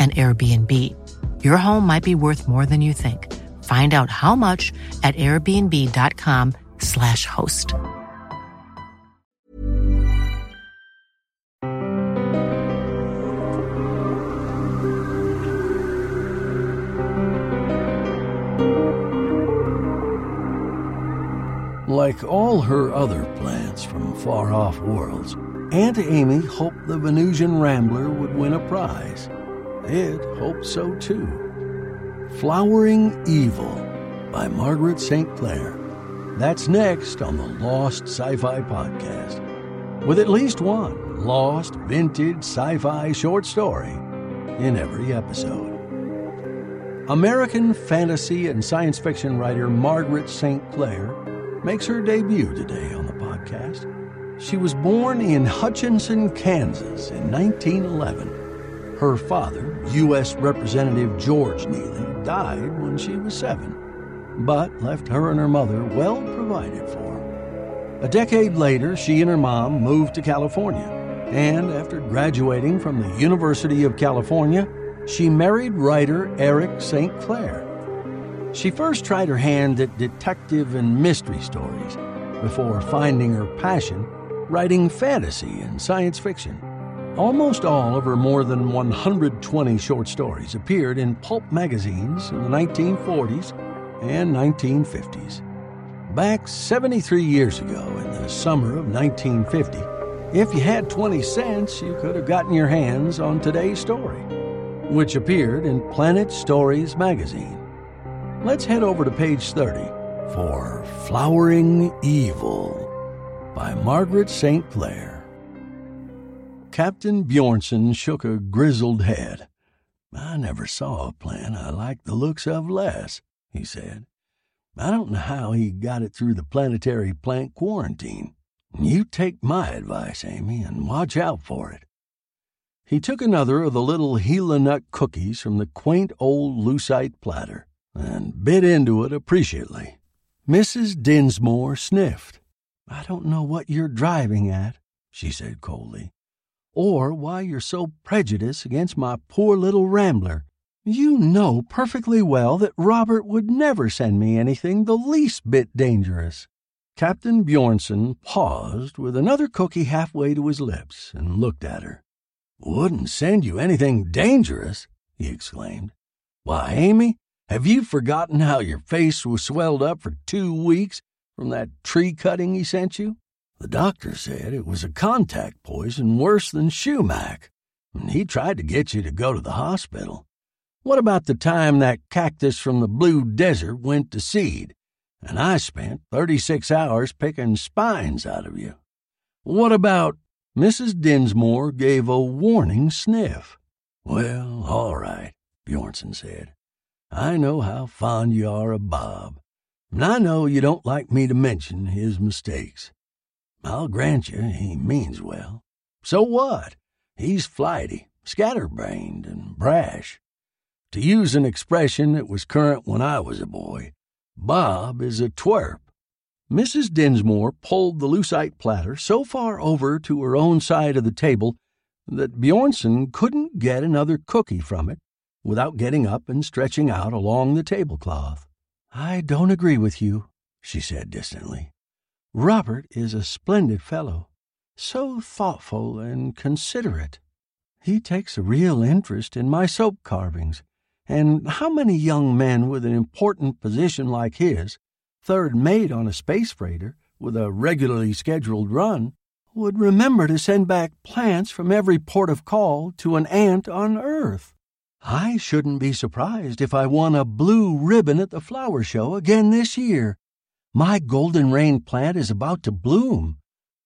an Airbnb. Your home might be worth more than you think. Find out how much at airbnb.com/slash host. Like all her other plants from far off worlds, Aunt Amy hoped the Venusian Rambler would win a prize. It hoped so too. Flowering Evil by Margaret St. Clair. That's next on the Lost Sci Fi Podcast, with at least one lost vintage sci fi short story in every episode. American fantasy and science fiction writer Margaret St. Clair makes her debut today on the podcast. She was born in Hutchinson, Kansas in 1911. Her father, U.S. Representative George Neeley, died when she was seven, but left her and her mother well provided for. A decade later, she and her mom moved to California, and after graduating from the University of California, she married writer Eric St. Clair. She first tried her hand at detective and mystery stories before finding her passion writing fantasy and science fiction. Almost all of her more than 120 short stories appeared in pulp magazines in the 1940s and 1950s. Back 73 years ago, in the summer of 1950, if you had 20 cents, you could have gotten your hands on today's story, which appeared in Planet Stories magazine. Let's head over to page 30 for Flowering Evil by Margaret St. Clair. Captain Bjornson shook a grizzled head. I never saw a plan I liked the looks of less, he said. I don't know how he got it through the planetary plant quarantine. You take my advice, Amy, and watch out for it. He took another of the little Gila nut cookies from the quaint old lucite platter and bit into it appreciatively. Mrs. Dinsmore sniffed. I don't know what you're driving at, she said coldly, or why you're so prejudiced against my poor little rambler. You know perfectly well that Robert would never send me anything the least bit dangerous. Captain Bjornson paused with another cookie halfway to his lips and looked at her. Wouldn't send you anything dangerous, he exclaimed. Why, Amy, have you forgotten how your face was swelled up for two weeks from that tree cutting he sent you? The doctor said it was a contact poison worse than sumac, and he tried to get you to go to the hospital. What about the time that cactus from the Blue Desert went to seed, and I spent 36 hours picking spines out of you? What about. Mrs. Dinsmore gave a warning sniff. Well, all right, Bjornson said. I know how fond you are of Bob, and I know you don't like me to mention his mistakes. I'll grant you he means well. So what? He's flighty, scatterbrained and brash. To use an expression that was current when I was a boy, Bob is a twerp. Mrs. Dinsmore pulled the lucite platter so far over to her own side of the table that Bjornson couldn't get another cookie from it without getting up and stretching out along the tablecloth. I don't agree with you, she said distantly. Robert is a splendid fellow, so thoughtful and considerate. He takes a real interest in my soap carvings, and how many young men with an important position like his third mate on a space freighter with a regularly scheduled run, would remember to send back plants from every port of call to an aunt on Earth. I shouldn't be surprised if I won a blue ribbon at the flower show again this year. My golden rain plant is about to bloom.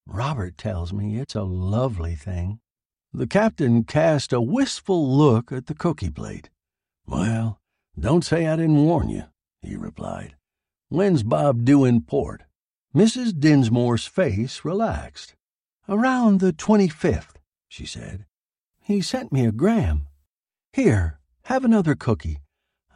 Robert tells me it's a lovely thing. The captain cast a wistful look at the cookie plate. Well, don't say I didn't warn you, he replied. When's Bob due in port? Mrs. Dinsmore's face relaxed. Around the 25th, she said. He sent me a gram. Here, have another cookie.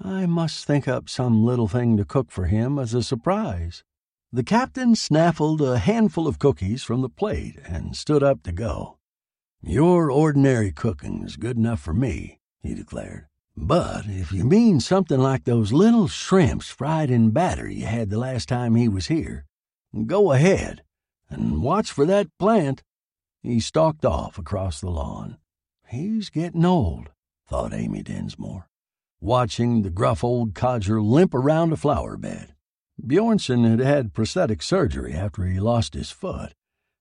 I must think up some little thing to cook for him as a surprise. The captain snaffled a handful of cookies from the plate and stood up to go. Your ordinary cooking's good enough for me, he declared. But if you mean something like those little shrimps fried in batter you had the last time he was here, go ahead and watch for that plant. He stalked off across the lawn. He's getting old, thought Amy Dinsmore, watching the gruff old codger limp around a flower bed. Bjornson had had prosthetic surgery after he lost his foot,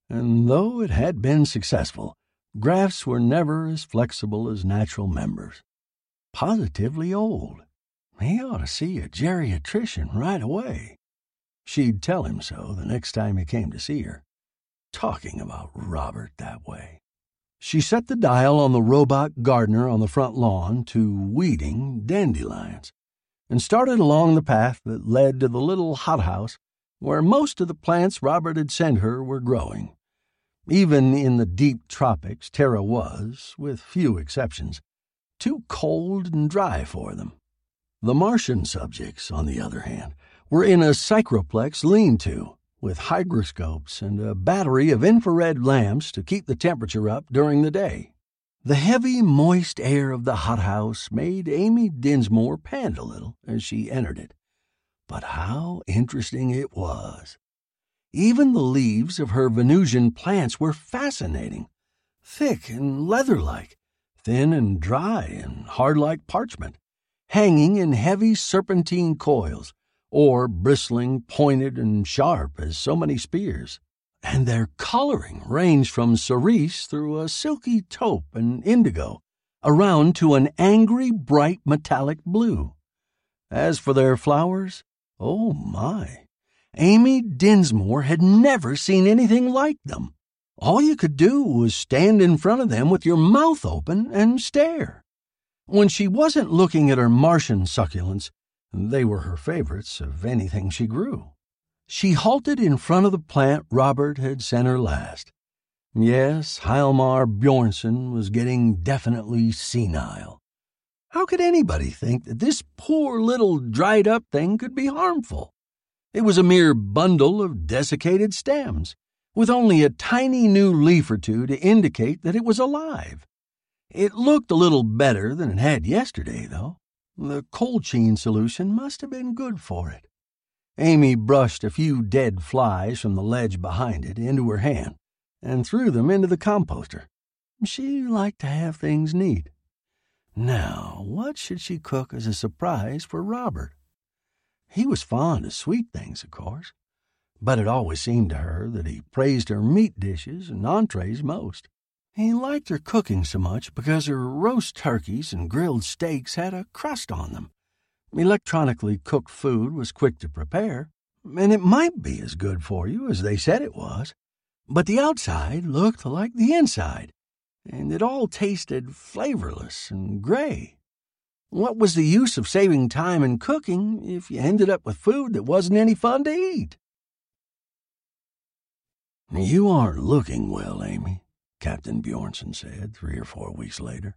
and though it had been successful, grafts were never as flexible as natural members positively old. He ought to see a geriatrician right away. She'd tell him so the next time he came to see her. Talking about Robert that way. She set the dial on the robot gardener on the front lawn to weeding dandelions and started along the path that led to the little hothouse where most of the plants Robert had sent her were growing. Even in the deep tropics, Terra was, with few exceptions, too cold and dry for them. The Martian subjects, on the other hand, were in a psychroplex lean to, with hygroscopes and a battery of infrared lamps to keep the temperature up during the day. The heavy, moist air of the hothouse made Amy Dinsmore pant a little as she entered it. But how interesting it was! Even the leaves of her Venusian plants were fascinating, thick and leather like, thin and dry and hard like parchment, hanging in heavy serpentine coils, or bristling, pointed, and sharp as so many spears. And their coloring ranged from cerise through a silky taupe and indigo, around to an angry, bright metallic blue. As for their flowers, oh my! Amy Dinsmore had never seen anything like them. All you could do was stand in front of them with your mouth open and stare. When she wasn't looking at her Martian succulents, they were her favorites of anything she grew. She halted in front of the plant Robert had sent her last. Yes, Hjalmar Bjornson was getting definitely senile. How could anybody think that this poor little dried up thing could be harmful? It was a mere bundle of desiccated stems with only a tiny new leaf or two to indicate that it was alive. It looked a little better than it had yesterday, though. The colchicine solution must have been good for it. Amy brushed a few dead flies from the ledge behind it into her hand and threw them into the composter. She liked to have things neat. Now, what should she cook as a surprise for Robert? He was fond of sweet things, of course, but it always seemed to her that he praised her meat dishes and entrees most. He liked her cooking so much because her roast turkeys and grilled steaks had a crust on them. Electronically cooked food was quick to prepare, and it might be as good for you as they said it was. But the outside looked like the inside, and it all tasted flavorless and gray. What was the use of saving time in cooking if you ended up with food that wasn't any fun to eat? You aren't looking well, Amy, Captain Bjornson said three or four weeks later.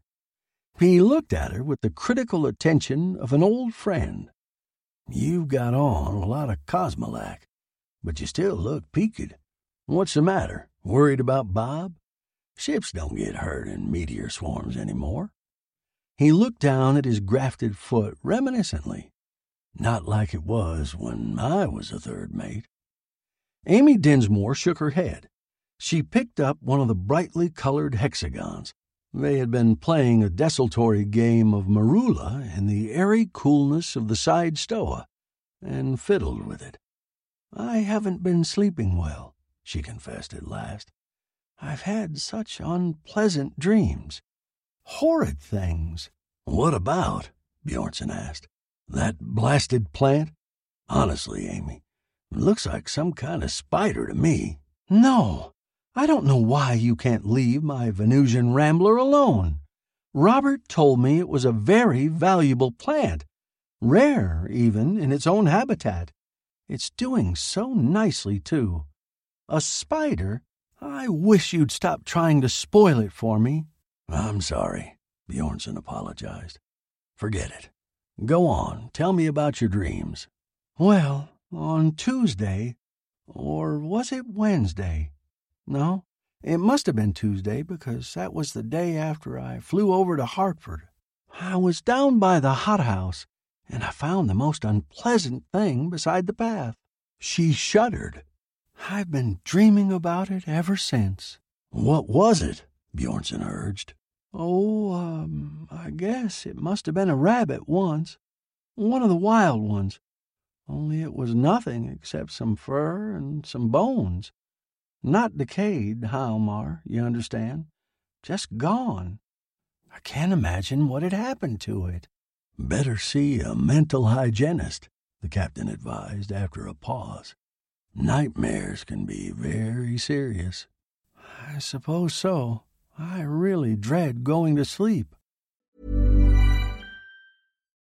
He looked at her with the critical attention of an old friend. You've got on a lot of Cosmolac, but you still look peaked. What's the matter? Worried about Bob? Ships don't get hurt in meteor swarms anymore. He looked down at his grafted foot reminiscently. Not like it was when I was a third mate. Amy Dinsmore shook her head. She picked up one of the brightly colored hexagons. They had been playing a desultory game of marula in the airy coolness of the side stoa, and fiddled with it. I haven't been sleeping well, she confessed at last. I've had such unpleasant dreams. Horrid things. What about? Bjornson asked. That blasted plant? Honestly, Amy, it looks like some kind of spider to me. No, I don't know why you can't leave my Venusian rambler alone. Robert told me it was a very valuable plant, rare even in its own habitat. It's doing so nicely, too. A spider? I wish you'd stop trying to spoil it for me. I'm sorry, Bjornson apologized. Forget it. Go on, tell me about your dreams. Well, on Tuesday, or was it Wednesday? No, it must have been Tuesday because that was the day after I flew over to Hartford. I was down by the hothouse and I found the most unpleasant thing beside the path. She shuddered. I've been dreaming about it ever since. What was it? Bjornson urged. Oh, um, I guess it must have been a rabbit once. One of the wild ones. Only it was nothing except some fur and some bones. Not decayed, Hjalmar, you understand. Just gone. I can't imagine what had happened to it. Better see a mental hygienist, the captain advised after a pause. Nightmares can be very serious. I suppose so. I really dread going to sleep.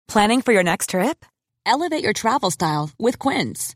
Planning for your next trip? Elevate your travel style with Quince.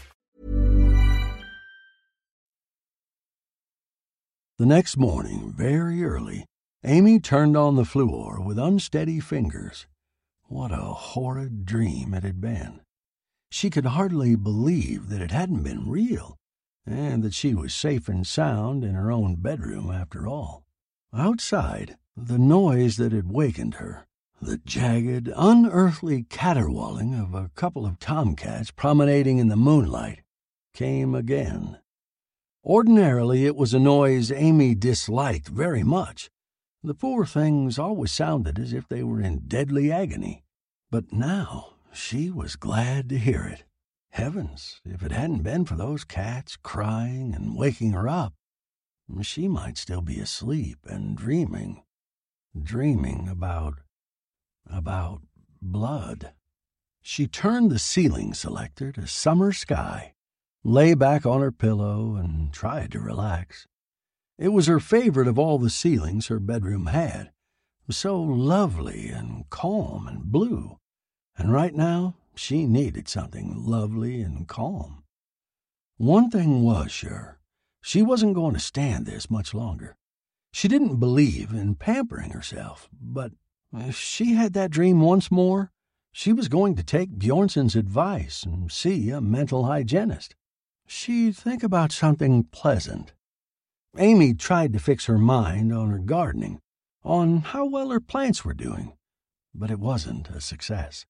The next morning, very early, Amy turned on the fluor with unsteady fingers. What a horrid dream it had been. She could hardly believe that it hadn't been real, and that she was safe and sound in her own bedroom after all. Outside, the noise that had wakened her, the jagged, unearthly caterwauling of a couple of tomcats promenading in the moonlight, came again. Ordinarily, it was a noise Amy disliked very much. The poor things always sounded as if they were in deadly agony. But now she was glad to hear it. Heavens, if it hadn't been for those cats crying and waking her up, she might still be asleep and dreaming. Dreaming about. about blood. She turned the ceiling selector to summer sky lay back on her pillow, and tried to relax. It was her favorite of all the ceilings her bedroom had. Was so lovely and calm and blue, and right now she needed something lovely and calm. One thing was sure she wasn't going to stand this much longer. She didn't believe in pampering herself, but if she had that dream once more, she was going to take Bjornson's advice and see a mental hygienist she'd think about something pleasant. Amy tried to fix her mind on her gardening, on how well her plants were doing, but it wasn't a success.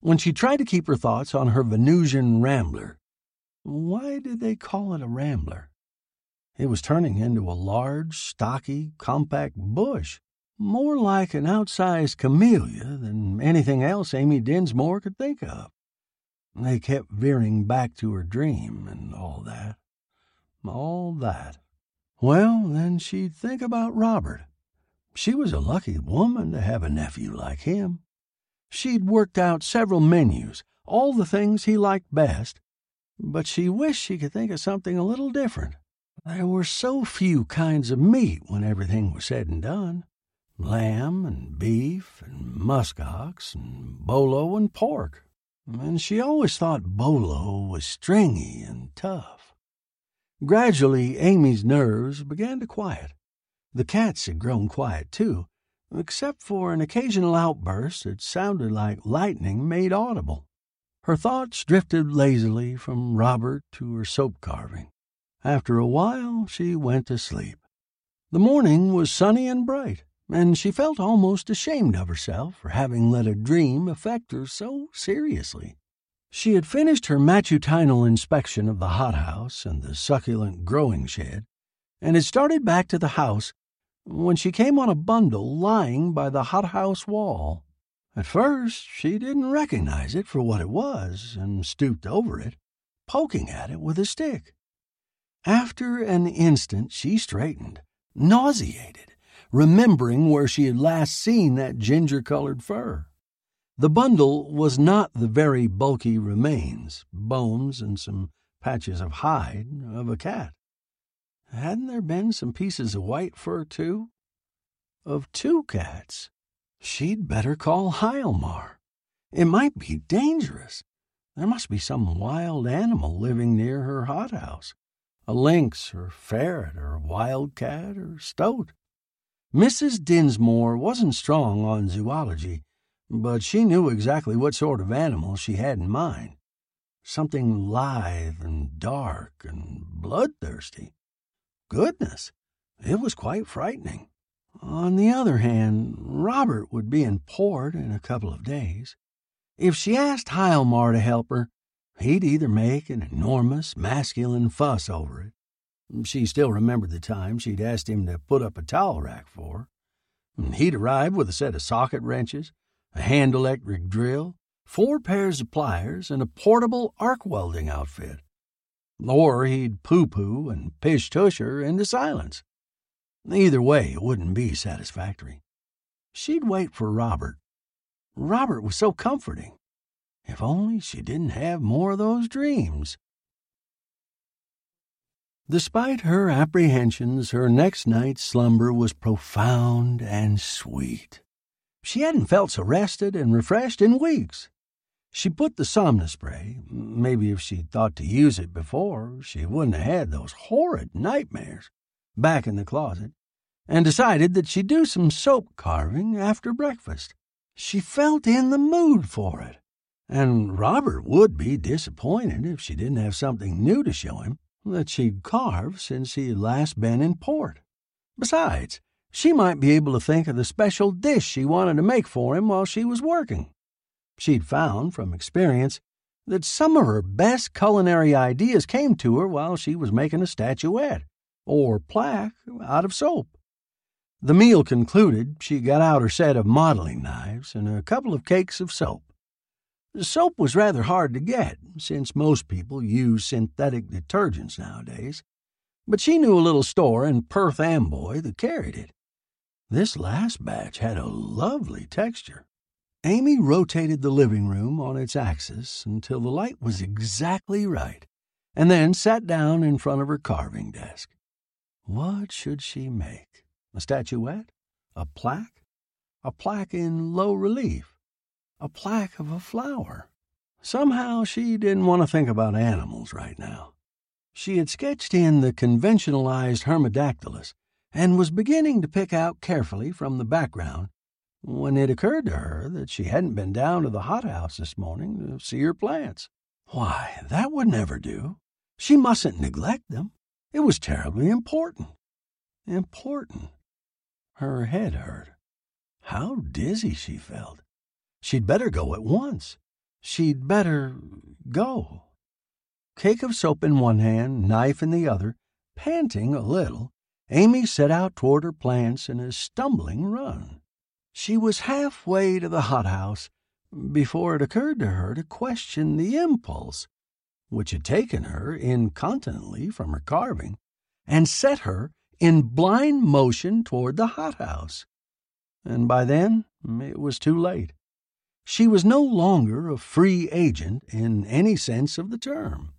When she tried to keep her thoughts on her Venusian rambler, why did they call it a rambler? It was turning into a large, stocky, compact bush, more like an outsized camellia than anything else Amy Dinsmore could think of. They kept veering back to her dream and all that. All that. Well, then she'd think about Robert. She was a lucky woman to have a nephew like him. She'd worked out several menus, all the things he liked best, but she wished she could think of something a little different. There were so few kinds of meat when everything was said and done lamb and beef and muskox and bolo and pork. And she always thought bolo was stringy and tough. Gradually, Amy's nerves began to quiet. The cats had grown quiet, too, except for an occasional outburst that sounded like lightning made audible. Her thoughts drifted lazily from Robert to her soap carving. After a while, she went to sleep. The morning was sunny and bright, and she felt almost ashamed of herself for having let a dream affect her so seriously. She had finished her matutinal inspection of the hothouse and the succulent growing shed, and had started back to the house when she came on a bundle lying by the hothouse wall. At first, she didn't recognize it for what it was and stooped over it, poking at it with a stick. After an instant, she straightened, nauseated, remembering where she had last seen that ginger colored fur. The bundle was not the very bulky remains, bones and some patches of hide, of a cat. Hadn't there been some pieces of white fur, too? Of two cats. She'd better call Hjalmar. It might be dangerous. There must be some wild animal living near her hothouse a lynx or ferret or wildcat or stoat. Mrs. Dinsmore wasn't strong on zoology, but she knew exactly what sort of animal she had in mind. Something lithe and dark and bloodthirsty. Goodness, it was quite frightening. On the other hand, Robert would be in port in a couple of days. If she asked Hjalmar to help her, He'd either make an enormous masculine fuss over it. She still remembered the time she'd asked him to put up a towel rack for her. Mm, he'd arrive with a set of socket wrenches, a hand electric drill, four pairs of pliers, and a portable arc welding outfit. Or he'd pooh pooh and pish tush her into silence. Either way, it wouldn't be satisfactory. She'd wait for Robert. Robert was so comforting. If only she didn't have more of those dreams. Despite her apprehensions, her next night's slumber was profound and sweet. She hadn't felt so rested and refreshed in weeks. She put the somnus spray, maybe if she'd thought to use it before, she wouldn't have had those horrid nightmares, back in the closet, and decided that she'd do some soap carving after breakfast. She felt in the mood for it and Robert would be disappointed if she didn't have something new to show him that she'd carved since he had last been in port. Besides, she might be able to think of the special dish she wanted to make for him while she was working. She'd found, from experience, that some of her best culinary ideas came to her while she was making a statuette, or plaque, out of soap. The meal concluded, she got out her set of modeling knives and a couple of cakes of soap. Soap was rather hard to get, since most people use synthetic detergents nowadays, but she knew a little store in Perth Amboy that carried it. This last batch had a lovely texture. Amy rotated the living room on its axis until the light was exactly right, and then sat down in front of her carving desk. What should she make? A statuette? A plaque? A plaque in low relief? A plaque of a flower. Somehow she didn't want to think about animals right now. She had sketched in the conventionalized Hermodactylus and was beginning to pick out carefully from the background when it occurred to her that she hadn't been down to the hothouse this morning to see her plants. Why, that would never do. She mustn't neglect them. It was terribly important. Important. Her head hurt. How dizzy she felt. She'd better go at once. she'd better go. Cake of soap in one hand, knife in the other, panting a little, Amy set out toward her plants in a stumbling run. She was halfway to the hothouse before it occurred to her to question the impulse which had taken her incontinently from her carving and set her in blind motion toward the hothouse. And by then it was too late. She was no longer a free agent in any sense of the term.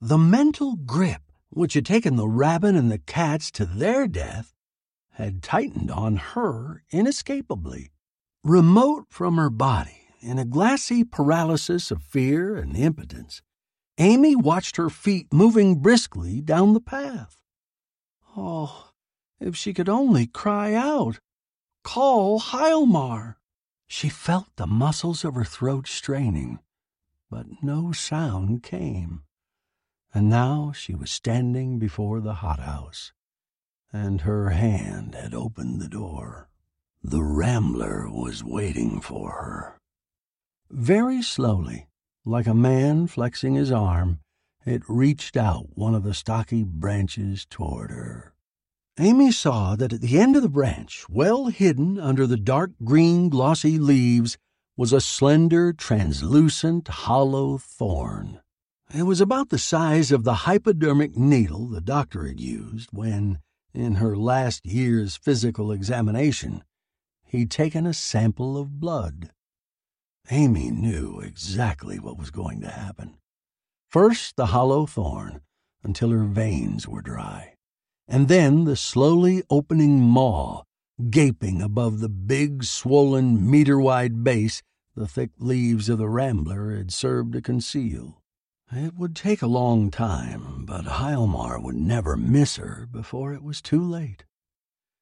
The mental grip which had taken the rabbit and the cats to their death had tightened on her inescapably. Remote from her body, in a glassy paralysis of fear and impotence, Amy watched her feet moving briskly down the path. Oh, if she could only cry out, call Hjalmar! She felt the muscles of her throat straining, but no sound came. And now she was standing before the hothouse, and her hand had opened the door. The rambler was waiting for her. Very slowly, like a man flexing his arm, it reached out one of the stocky branches toward her. Amy saw that at the end of the branch, well hidden under the dark green glossy leaves, was a slender, translucent, hollow thorn. It was about the size of the hypodermic needle the doctor had used when, in her last year's physical examination, he'd taken a sample of blood. Amy knew exactly what was going to happen. First, the hollow thorn until her veins were dry, and then the slowly opening maw, gaping above the big, swollen, meter wide base the thick leaves of the rambler had served to conceal. It would take a long time, but Hjalmar would never miss her before it was too late.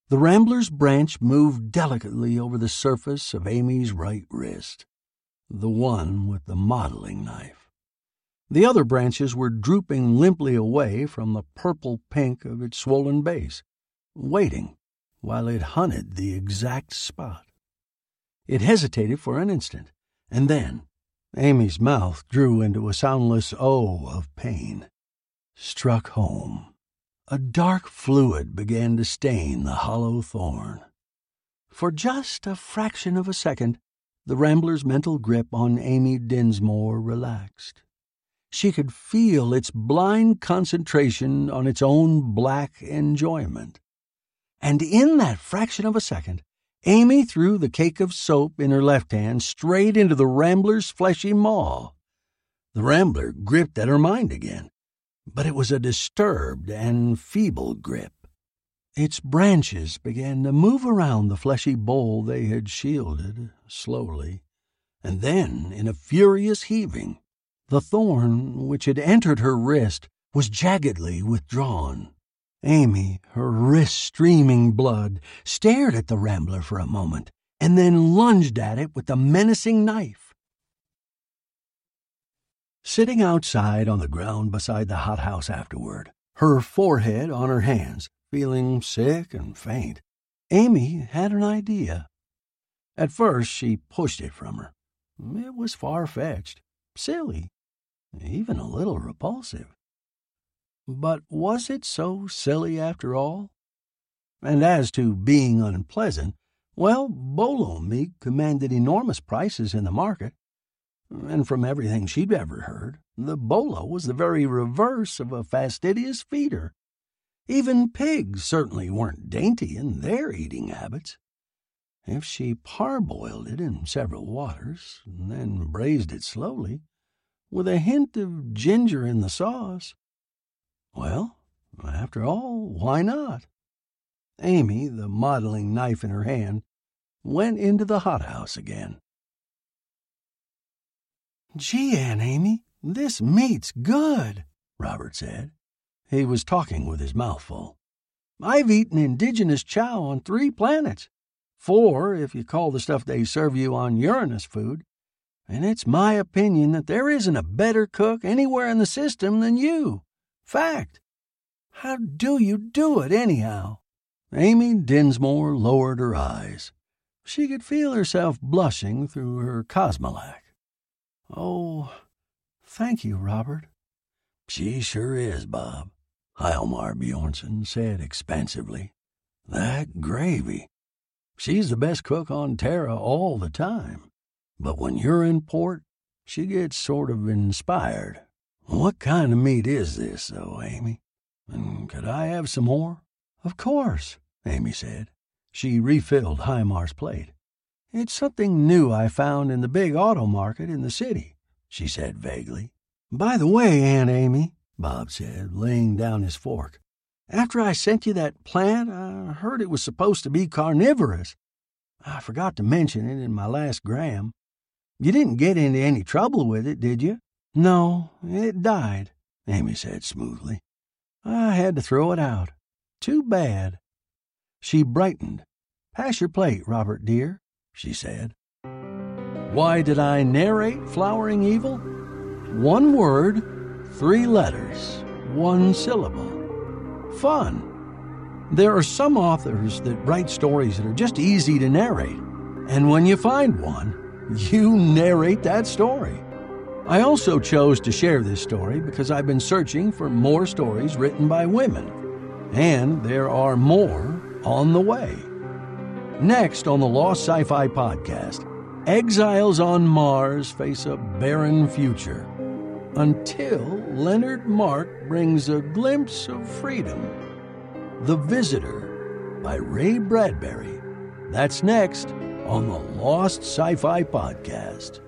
The rambler's branch moved delicately over the surface of Amy's right wrist, the one with the modeling knife. The other branches were drooping limply away from the purple pink of its swollen base, waiting while it hunted the exact spot. It hesitated for an instant, and then Amy's mouth drew into a soundless O of pain. Struck home. A dark fluid began to stain the hollow thorn. For just a fraction of a second, the Rambler's mental grip on Amy Dinsmore relaxed. She could feel its blind concentration on its own black enjoyment. And in that fraction of a second, Amy threw the cake of soap in her left hand straight into the Rambler's fleshy maw. The Rambler gripped at her mind again, but it was a disturbed and feeble grip. Its branches began to move around the fleshy bowl they had shielded, slowly, and then, in a furious heaving, the thorn which had entered her wrist was jaggedly withdrawn. Amy, her wrist streaming blood, stared at the rambler for a moment and then lunged at it with the menacing knife. Sitting outside on the ground beside the hothouse afterward, her forehead on her hands, feeling sick and faint, Amy had an idea. At first, she pushed it from her. It was far fetched, silly, even a little repulsive. But was it so silly after all? And as to being unpleasant, well, bolo meat commanded enormous prices in the market. And from everything she'd ever heard, the bolo was the very reverse of a fastidious feeder. Even pigs certainly weren't dainty in their eating habits. If she parboiled it in several waters, and then braised it slowly, with a hint of ginger in the sauce, well, after all, why not? Amy, the modeling knife in her hand, went into the hothouse again. Gee, Aunt Amy, this meat's good, Robert said. He was talking with his mouth full. I've eaten indigenous chow on three planets. Four, if you call the stuff they serve you on Uranus food. And it's my opinion that there isn't a better cook anywhere in the system than you. Fact. How do you do it, anyhow? Amy Dinsmore lowered her eyes. She could feel herself blushing through her cosmolac. Oh, thank you, Robert. She sure is, Bob, Hjalmar Bjornson said expansively. That gravy. She's the best cook on Terra all the time. But when you're in port, she gets sort of inspired. What kind of meat is this, though, Amy? And could I have some more? Of course, Amy said. She refilled Hjalmar's plate. It's something new I found in the big auto market in the city, she said vaguely. By the way, Aunt Amy, Bob said, laying down his fork, after I sent you that plant, I heard it was supposed to be carnivorous. I forgot to mention it in my last gram. You didn't get into any trouble with it, did you? No, it died, Amy said smoothly. I had to throw it out. Too bad. She brightened. Pass your plate, Robert dear, she said. Why did I narrate Flowering Evil? One word, three letters, one syllable. Fun. There are some authors that write stories that are just easy to narrate, and when you find one, you narrate that story. I also chose to share this story because I've been searching for more stories written by women, and there are more on the way. Next on the Lost Sci Fi Podcast, exiles on Mars face a barren future until Leonard Mark brings a glimpse of freedom. The Visitor by Ray Bradbury. That's next on the Lost Sci Fi Podcast.